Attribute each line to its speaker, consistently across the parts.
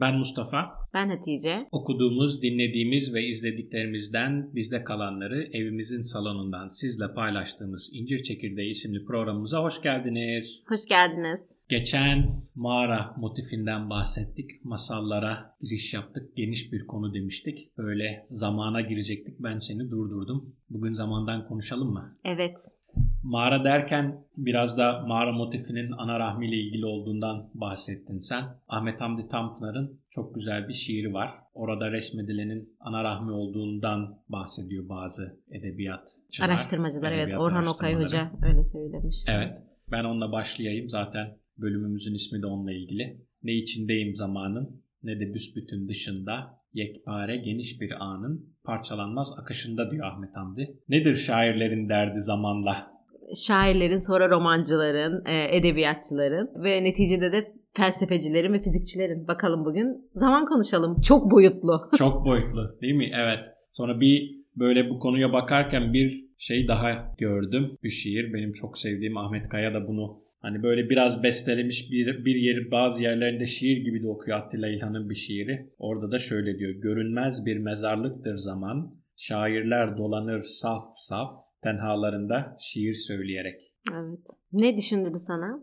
Speaker 1: Ben Mustafa.
Speaker 2: Ben Hatice.
Speaker 1: Okuduğumuz, dinlediğimiz ve izlediklerimizden bizde kalanları evimizin salonundan sizle paylaştığımız İncir Çekirdeği isimli programımıza hoş geldiniz.
Speaker 2: Hoş geldiniz.
Speaker 1: Geçen mağara motifinden bahsettik. Masallara giriş yaptık. Geniş bir konu demiştik. Böyle zamana girecektik. Ben seni durdurdum. Bugün zamandan konuşalım mı?
Speaker 2: Evet.
Speaker 1: Mağara derken biraz da mağara motifinin ana rahmiyle ilgili olduğundan bahsettin sen. Ahmet Hamdi Tanpınar'ın çok güzel bir şiiri var. Orada resmedilenin ana rahmi olduğundan bahsediyor bazı edebiyatçılar.
Speaker 2: Araştırmacılar evet. Orhan Okay Hoca öyle söylemiş.
Speaker 1: Evet. Ben onunla başlayayım. Zaten bölümümüzün ismi de onunla ilgili. Ne içindeyim zamanın ne de büsbütün dışında yekpare geniş bir anın parçalanmaz akışında diyor Ahmet Hamdi. Nedir şairlerin derdi zamanla?
Speaker 2: Şairlerin sonra romancıların, e, edebiyatçıların ve neticede de felsefecilerin ve fizikçilerin. Bakalım bugün zaman konuşalım. Çok boyutlu.
Speaker 1: Çok boyutlu değil mi? Evet. Sonra bir böyle bu konuya bakarken bir şey daha gördüm. Bir şiir benim çok sevdiğim Ahmet Kaya da bunu Hani böyle biraz bestelemiş bir, bir yeri bazı yerlerinde şiir gibi de okuyor Attila İlhan'ın bir şiiri. Orada da şöyle diyor. Görünmez bir mezarlıktır zaman. Şairler dolanır saf saf tenhalarında şiir söyleyerek.
Speaker 2: Evet. Ne düşündürdü sana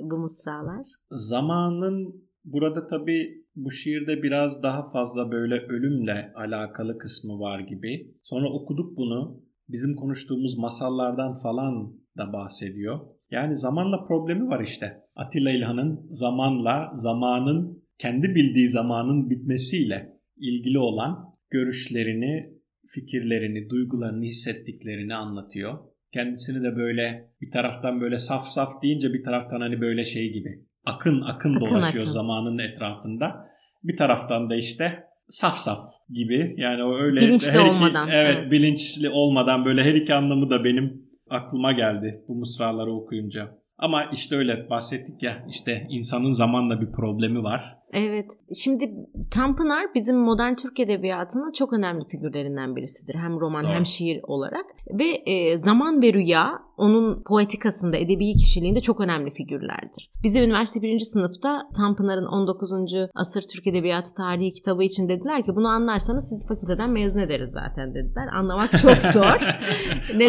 Speaker 2: bu mısralar?
Speaker 1: Zamanın burada tabii bu şiirde biraz daha fazla böyle ölümle alakalı kısmı var gibi. Sonra okuduk bunu. Bizim konuştuğumuz masallardan falan da bahsediyor. Yani zamanla problemi var işte. Atilla İlhan'ın zamanla, zamanın kendi bildiği zamanın bitmesiyle ilgili olan görüşlerini, fikirlerini, duygularını, hissettiklerini anlatıyor. Kendisini de böyle bir taraftan böyle saf saf deyince bir taraftan hani böyle şey gibi akın akın, akın dolaşıyor akın. zamanın etrafında. Bir taraftan da işte saf saf gibi yani o öyle
Speaker 2: bilinçli
Speaker 1: her iki,
Speaker 2: olmadan.
Speaker 1: Evet, evet bilinçli olmadan böyle her iki anlamı da benim aklıma geldi bu mısraları okuyunca. Ama işte öyle bahsettik ya işte insanın zamanla bir problemi var.
Speaker 2: Evet. Şimdi Tanpınar bizim modern Türk Edebiyatı'nın çok önemli figürlerinden birisidir. Hem roman Doğru. hem şiir olarak. Ve e, zaman ve rüya onun poetikasında, edebi kişiliğinde çok önemli figürlerdir. Bize üniversite birinci sınıfta Tanpınar'ın 19. Asır Türk Edebiyatı Tarihi kitabı için dediler ki bunu anlarsanız sizi fakülteden mezun ederiz zaten dediler. Anlamak çok zor.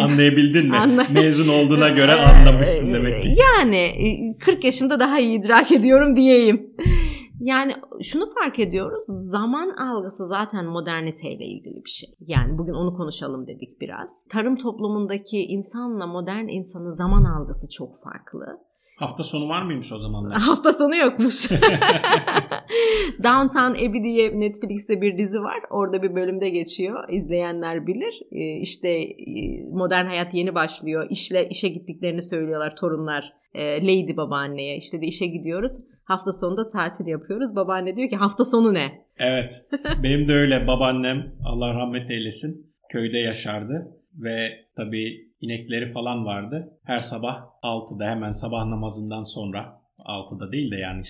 Speaker 1: Anlayabildin mi? Anla... Mezun olduğuna göre anlamışsın demek ki.
Speaker 2: Yani 40 e, yaşımda daha iyi idrak ediyorum diyeyim. Yani şunu fark ediyoruz. Zaman algısı zaten moderniteyle ilgili bir şey. Yani bugün onu konuşalım dedik biraz. Tarım toplumundaki insanla modern insanın zaman algısı çok farklı.
Speaker 1: Hafta sonu var mıymış o zamanlar?
Speaker 2: Hafta sonu yokmuş. Downtown Abbey diye Netflix'te bir dizi var. Orada bir bölümde geçiyor. İzleyenler bilir. İşte modern hayat yeni başlıyor. İşle işe gittiklerini söylüyorlar torunlar. Lady babaanneye. İşte de işe gidiyoruz hafta sonunda tatil yapıyoruz. Babaanne diyor ki hafta sonu ne?
Speaker 1: Evet. Benim de öyle babaannem Allah rahmet eylesin köyde yaşardı ve tabii inekleri falan vardı. Her sabah 6'da hemen sabah namazından sonra 6'da değil de yani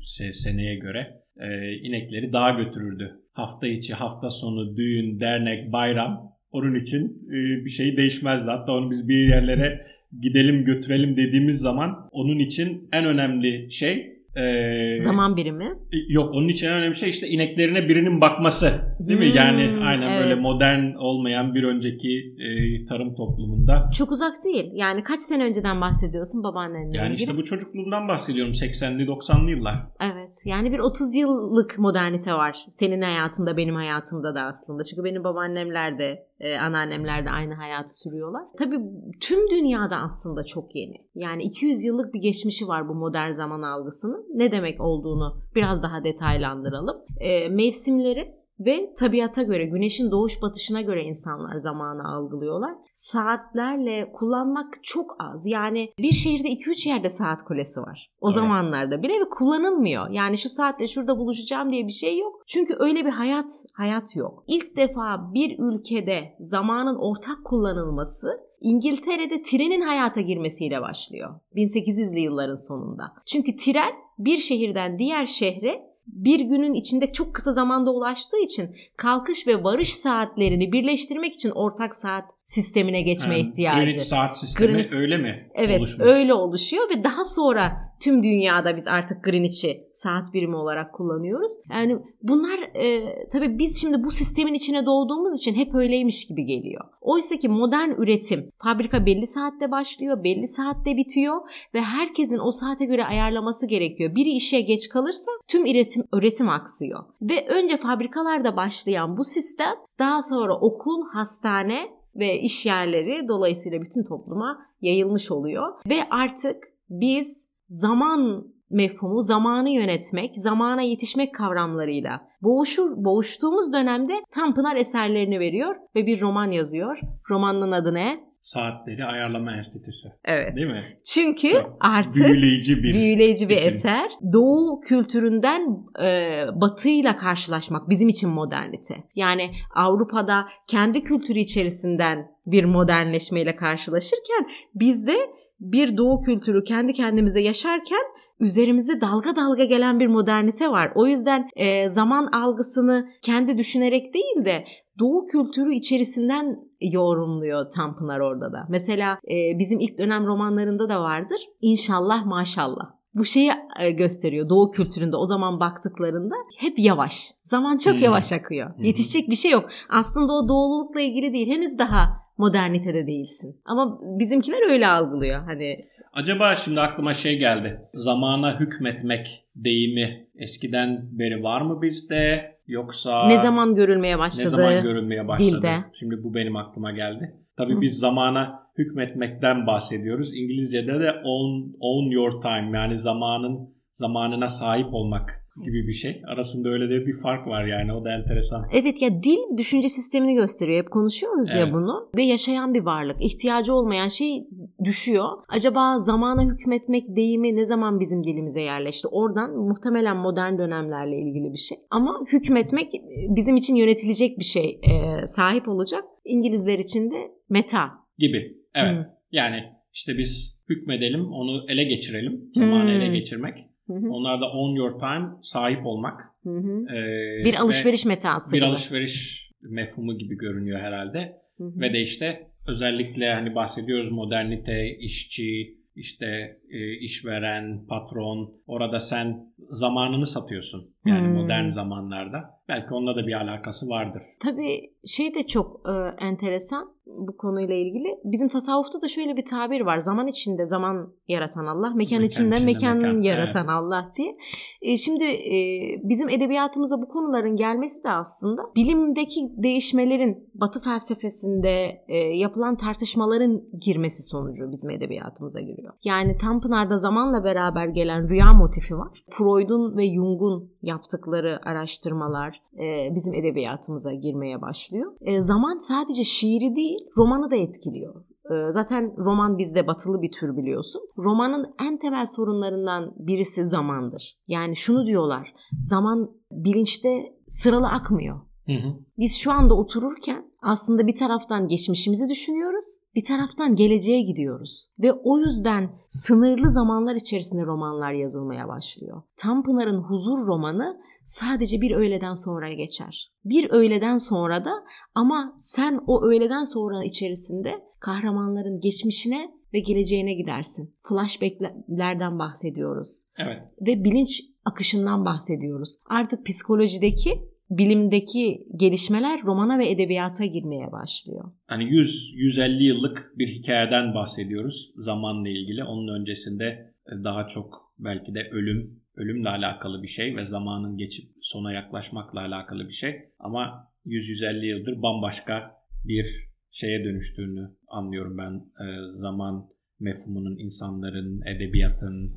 Speaker 1: işte seneye göre e, inekleri dağa götürürdü. Hafta içi, hafta sonu, düğün, dernek, bayram onun için e, bir şey değişmezdi. Hatta onu biz bir yerlere gidelim götürelim dediğimiz zaman onun için en önemli şey
Speaker 2: ee, Zaman birimi.
Speaker 1: Yok onun için en önemli şey işte ineklerine birinin bakması. Değil hmm, mi? Yani aynen evet. böyle modern olmayan bir önceki e, tarım toplumunda.
Speaker 2: Çok uzak değil. Yani kaç sene önceden bahsediyorsun babaannenle
Speaker 1: Yani işte bu çocukluğumdan bahsediyorum 80'li 90'lı yıllar.
Speaker 2: Evet. Yani bir 30 yıllık modernite var. Senin hayatında benim hayatımda da aslında. Çünkü benim babaannemler de e, anneannemler de aynı hayatı sürüyorlar. Tabii tüm dünyada aslında çok yeni. Yani 200 yıllık bir geçmişi var bu modern zaman algısının. Ne demek olduğunu biraz daha detaylandıralım. E, mevsimleri ve tabiata göre, güneşin doğuş batışına göre insanlar zamanı algılıyorlar. Saatlerle kullanmak çok az. Yani bir şehirde 2-3 yerde saat kulesi var. O evet. zamanlarda bile ve kullanılmıyor. Yani şu saatte şurada buluşacağım diye bir şey yok. Çünkü öyle bir hayat hayat yok. İlk defa bir ülkede zamanın ortak kullanılması İngiltere'de trenin hayata girmesiyle başlıyor. 1800'lü yılların sonunda. Çünkü tren bir şehirden diğer şehre bir günün içinde çok kısa zamanda ulaştığı için kalkış ve varış saatlerini birleştirmek için ortak saat sistemine geçme
Speaker 1: Yani
Speaker 2: ihtiyacı.
Speaker 1: Greenwich saat sistemi
Speaker 2: Greenwich-
Speaker 1: öyle mi
Speaker 2: Evet
Speaker 1: oluşmuş?
Speaker 2: öyle oluşuyor ve daha sonra tüm dünyada biz artık Greenwich'i saat birimi olarak kullanıyoruz. Yani bunlar e, tabii biz şimdi bu sistemin içine doğduğumuz için hep öyleymiş gibi geliyor. Oysa ki modern üretim fabrika belli saatte başlıyor, belli saatte bitiyor ve herkesin o saate göre ayarlaması gerekiyor. Biri işe geç kalırsa tüm üretim üretim aksıyor. Ve önce fabrikalarda başlayan bu sistem daha sonra okul, hastane ve iş yerleri dolayısıyla bütün topluma yayılmış oluyor. Ve artık biz zaman mefhumu, zamanı yönetmek, zamana yetişmek kavramlarıyla boğuşur, boğuştuğumuz dönemde Tanpınar eserlerini veriyor ve bir roman yazıyor. Romanın adı ne?
Speaker 1: Saatleri Ayarlama Enstitüsü.
Speaker 2: Evet.
Speaker 1: Değil mi?
Speaker 2: Çünkü
Speaker 1: Çok
Speaker 2: artık
Speaker 1: Büyüleyici bir
Speaker 2: büyüleyici bir
Speaker 1: isim.
Speaker 2: eser. Doğu kültüründen e, batıyla karşılaşmak bizim için modernite. Yani Avrupa'da kendi kültürü içerisinden bir modernleşmeyle karşılaşırken bizde bir doğu kültürü kendi kendimize yaşarken üzerimizde dalga dalga gelen bir modernite var. O yüzden e, zaman algısını kendi düşünerek değil de Doğu kültürü içerisinden yorumluyor Tanpınar orada da. Mesela e, bizim ilk dönem romanlarında da vardır. İnşallah maşallah. Bu şeyi e, gösteriyor Doğu kültüründe o zaman baktıklarında hep yavaş. Zaman çok
Speaker 1: Hmm.
Speaker 2: yavaş akıyor.
Speaker 1: Hı.
Speaker 2: Yetişecek bir şey yok. Aslında o doğululukla ilgili değil. Henüz daha modernitede değilsin. Ama bizimkiler öyle algılıyor. Hani
Speaker 1: Acaba şimdi aklıma şey geldi. Zamana hükmetmek deyimi eskiden beri var mı bizde? Yoksa
Speaker 2: ne zaman görülmeye
Speaker 1: ne
Speaker 2: başladı?
Speaker 1: zaman görülmeye başladı?
Speaker 2: dilde.
Speaker 1: Şimdi bu benim aklıma geldi. Tabii biz zamana hükmetmekten bahsediyoruz. İngilizce'de de own, own your time yani zamanın zamanına sahip olmak gibi bir şey. Arasında öyle de bir fark var yani o da enteresan.
Speaker 2: Evet ya dil düşünce sistemini gösteriyor. Hep konuşuyoruz ya
Speaker 1: Evet.
Speaker 2: bunu. Ve yaşayan bir varlık. İhtiyacı olmayan şey düşüyor. Acaba zamana hükmetmek deyimi ne zaman bizim dilimize yerleşti? Oradan muhtemelen modern dönemlerle ilgili bir şey. Ama hükmetmek e, bizim için yönetilecek bir şey e, sahip olacak. İngilizler için de meta.
Speaker 1: Gibi. Evet.
Speaker 2: Hı.
Speaker 1: Yani işte biz hükmedelim, onu ele geçirelim. Zamanı
Speaker 2: Hmm.
Speaker 1: ele geçirmek.
Speaker 2: Hı hı,
Speaker 1: Onlar da own your time, sahip olmak. Ee,
Speaker 2: Bir
Speaker 1: ve
Speaker 2: alışveriş metası
Speaker 1: bir
Speaker 2: gibi.
Speaker 1: alışveriş mefhumu gibi görünüyor herhalde.
Speaker 2: Hı hı.
Speaker 1: Ve de işte özellikle hani bahsediyoruz modernite, işçi, işte e, işveren, patron. Orada sen zamanını satıyorsun. Yani
Speaker 2: Hmm.
Speaker 1: modern zamanlarda. Belki onunla da bir alakası vardır.
Speaker 2: Tabii şey de çok e, enteresan bu konuyla ilgili. Bizim tasavvufta da şöyle bir tabir var. Zaman içinde zaman yaratan Allah, mekan,
Speaker 1: Mekan
Speaker 2: içinde
Speaker 1: içinde
Speaker 2: mekan,
Speaker 1: mekan,
Speaker 2: yaratan
Speaker 1: evet.
Speaker 2: Allah diye. E, şimdi e, bizim edebiyatımıza bu konuların gelmesi de aslında bilimdeki değişmelerin Batı felsefesinde e, yapılan tartışmaların girmesi sonucu bizim edebiyatımıza giriyor. Yani Tanpınar'da zamanla beraber gelen rüya motifi var. Freud'un ve Jung'un yaptıkları araştırmalar e, bizim edebiyatımıza girmeye başlıyor. E, zaman sadece şiiri değil, romanı da etkiliyor. E, Zaten roman bizde batılı bir tür biliyorsun. Romanın en temel sorunlarından birisi zamandır. Yani şunu diyorlar, zaman bilinçte sıralı akmıyor.
Speaker 1: Hı hı.
Speaker 2: Biz şu anda otururken aslında bir taraftan geçmişimizi düşünüyoruz, bir taraftan geleceğe gidiyoruz. Ve o yüzden sınırlı zamanlar içerisinde romanlar yazılmaya başlıyor. Tanpınar'ın Huzur romanı sadece bir öğleden sonra geçer. Bir öğleden sonra da ama sen o öğleden sonra içerisinde kahramanların geçmişine ve geleceğine gidersin. Flashbacklerden bahsediyoruz
Speaker 1: Evet.
Speaker 2: ve bilinç akışından bahsediyoruz. Artık psikolojideki, bilimdeki gelişmeler romana ve edebiyata girmeye başlıyor.
Speaker 1: Hani 100-150 yıllık bir hikayeden bahsediyoruz zamanla ilgili. Onun öncesinde e, daha çok belki de ölüm, ölümle alakalı bir şey ve zamanın geçip sona yaklaşmakla alakalı bir şey. Ama 100-150 yıldır bambaşka bir şeye dönüştüğünü anlıyorum ben. E, zaman mefhumunun insanların, edebiyatın,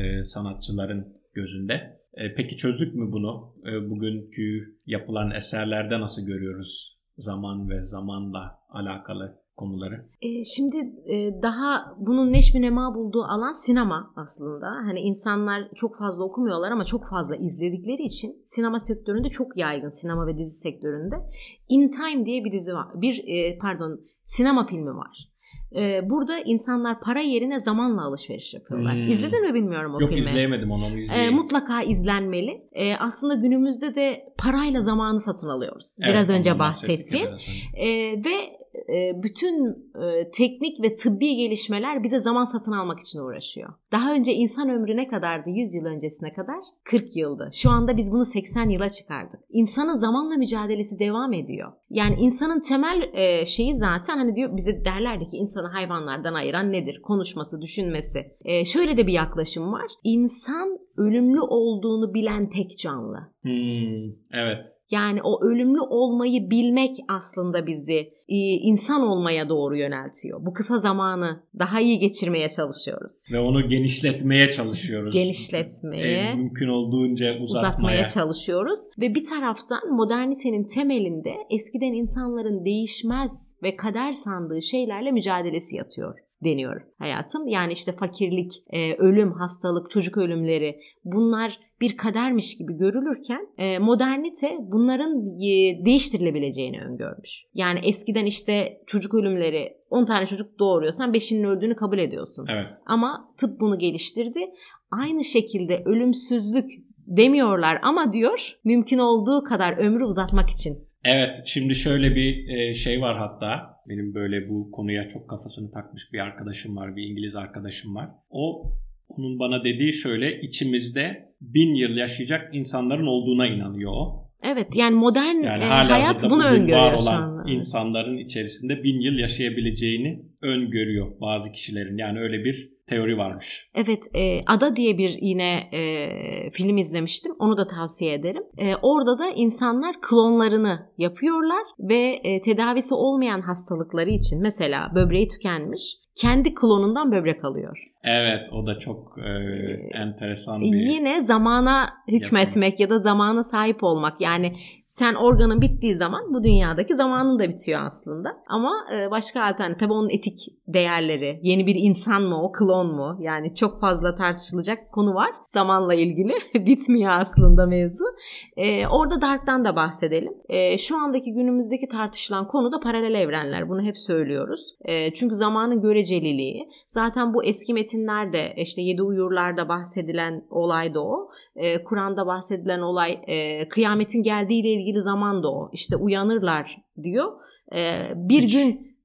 Speaker 1: e, sanatçıların gözünde. E, peki çözdük mü bunu? E, bugünkü yapılan eserlerde nasıl görüyoruz zaman ve zamanla alakalı konuları?
Speaker 2: E, şimdi e, daha bunun neşvi nema bulduğu alan sinema aslında. Hani insanlar çok fazla okumuyorlar ama çok fazla izledikleri için sinema sektöründe çok yaygın sinema ve dizi sektöründe. In Time diye bir dizi var. Bir e, pardon sinema filmi var. E, burada insanlar para yerine zamanla alışveriş yapıyorlar.
Speaker 1: Hmm.
Speaker 2: İzledin mi bilmiyorum o
Speaker 1: Yok
Speaker 2: filmi.
Speaker 1: izleyemedim onu,
Speaker 2: E, mutlaka izlenmeli. E, aslında günümüzde de parayla zamanı satın alıyoruz.
Speaker 1: Evet,
Speaker 2: Biraz önce bahsettiğim. E, ve e, bütün e, teknik ve tıbbi gelişmeler bize zaman satın almak için uğraşıyor. Daha önce insan ömrü ne kadardı 100 yıl öncesine kadar? 40 yıldı. Şu anda biz bunu 80 yıla çıkardık. İnsanın zamanla mücadelesi devam ediyor. Yani insanın temel e, şeyi zaten hani diyor bize derlerdi ki insanı hayvanlardan ayıran nedir? Konuşması, düşünmesi. Şöyle de bir yaklaşım var. İnsan ölümlü olduğunu bilen tek canlı.
Speaker 1: Hmm, evet.
Speaker 2: Yani o ölümlü olmayı bilmek aslında bizi e, insan olmaya doğru yöneltiyor. Bu kısa zamanı daha iyi geçirmeye çalışıyoruz.
Speaker 1: Ve onu genişletmeye çalışıyoruz.
Speaker 2: Genişletmeye,
Speaker 1: e, mümkün olduğunca uzatmaya.
Speaker 2: uzatmaya çalışıyoruz. Ve bir taraftan modernitenin temelinde eskiden insanların değişmez ve kader sandığı şeylerle mücadelesi yatıyor deniyor hayatım. Yani işte fakirlik, e, ölüm, hastalık, çocuk ölümleri bunlar bir kadermiş gibi görülürken e, modernite bunların e, değiştirilebileceğini öngörmüş. Yani eskiden işte çocuk ölümleri 10 tane çocuk doğuruyorsan 5'inin öldüğünü kabul ediyorsun.
Speaker 1: Evet.
Speaker 2: Ama tıp bunu geliştirdi. Aynı şekilde ölümsüzlük demiyorlar ama diyor mümkün olduğu kadar ömrü uzatmak için
Speaker 1: Evet şimdi şöyle bir e, şey var hatta benim böyle bu konuya çok kafasını takmış bir arkadaşım var bir İngiliz arkadaşım var. O onun bana dediği şöyle içimizde bin yıl yaşayacak insanların olduğuna inanıyor o.
Speaker 2: Evet yani modern yani e, hayat bunu öngörüyor şu anda.
Speaker 1: insanların içerisinde bin yıl yaşayabileceğini öngörüyor bazı kişilerin. Yani öyle bir teori varmış.
Speaker 2: Evet e, Ada diye bir yine e, film izlemiştim. Onu da tavsiye ederim. E, orada da insanlar klonlarını yapıyorlar ve e, tedavisi olmayan hastalıkları için mesela böbreği tükenmiş kendi klonundan böbrek alıyor.
Speaker 1: Evet o da çok e, enteresan bir...
Speaker 2: Yine zamana hükmetmek yapım. ya da zamana sahip olmak. Yani sen organın bittiği zaman bu dünyadaki zamanın da bitiyor aslında. Ama e, başka alternatif tabii onun etik değerleri, yeni bir insan mı o, klon mu? Yani çok fazla tartışılacak konu var zamanla ilgili. Bitmiyor aslında mevzu. E, orada Dark'tan da bahsedelim. E, şu andaki günümüzdeki tartışılan konu da paralel evrenler. Bunu hep söylüyoruz. E, çünkü zamanın göreceliliği. Zaten bu eski metinlerde işte Yedi Uyurlar'da bahsedilen olay da o. E, Kur'an'da bahsedilen olay e, kıyametin geldiğiyle ilgili zaman da o. İşte uyanırlar diyor. E, bir Hiç. gün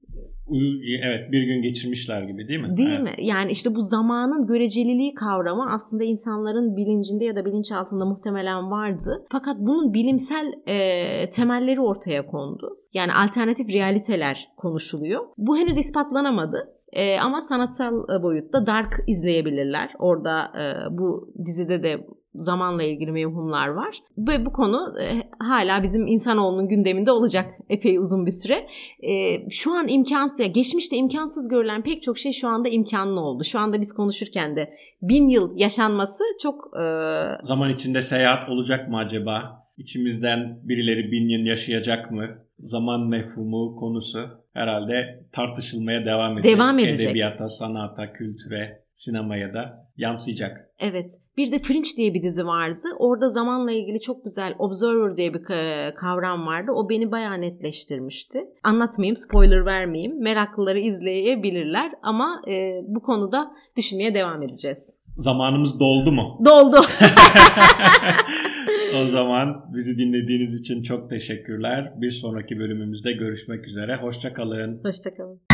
Speaker 1: evet bir gün geçirmişler gibi değil mi?
Speaker 2: Değil
Speaker 1: evet.
Speaker 2: mi? Yani işte bu zamanın göreceliliği kavramı aslında insanların bilincinde ya da bilinçaltında muhtemelen vardı. Fakat bunun bilimsel e, temelleri ortaya kondu. Yani alternatif realiteler konuşuluyor. Bu henüz ispatlanamadı. E, ama sanatsal boyutta Dark izleyebilirler. Orada e, bu dizide de zamanla ilgili mevhumlar var. Ve bu konu e, hala bizim insanoğlunun gündeminde olacak epey uzun bir süre. E, şu an imkansız, ya geçmişte imkansız görülen pek çok şey şu anda imkanlı oldu. Şu anda biz konuşurken de bin yıl yaşanması çok... E...
Speaker 1: Zaman içinde seyahat olacak mı acaba? İçimizden birileri bin yıl yaşayacak mı? Zaman mefhumu konusu herhalde tartışılmaya devam edecek.
Speaker 2: Devam edecek.
Speaker 1: Edebiyata, sanata, kültüre, sinemaya da yansıyacak.
Speaker 2: Evet. Bir de Fringe diye bir dizi vardı. Orada zamanla ilgili çok güzel Observer diye bir kavram vardı. O beni bayağı netleştirmişti. Anlatmayayım, spoiler vermeyeyim. Meraklıları izleyebilirler ama e, bu konuda düşünmeye devam edeceğiz.
Speaker 1: Zamanımız doldu mu?
Speaker 2: Doldu.
Speaker 1: o zaman bizi dinlediğiniz için çok teşekkürler. Bir sonraki bölümümüzde görüşmek üzere. Hoşçakalın.
Speaker 2: Hoşçakalın.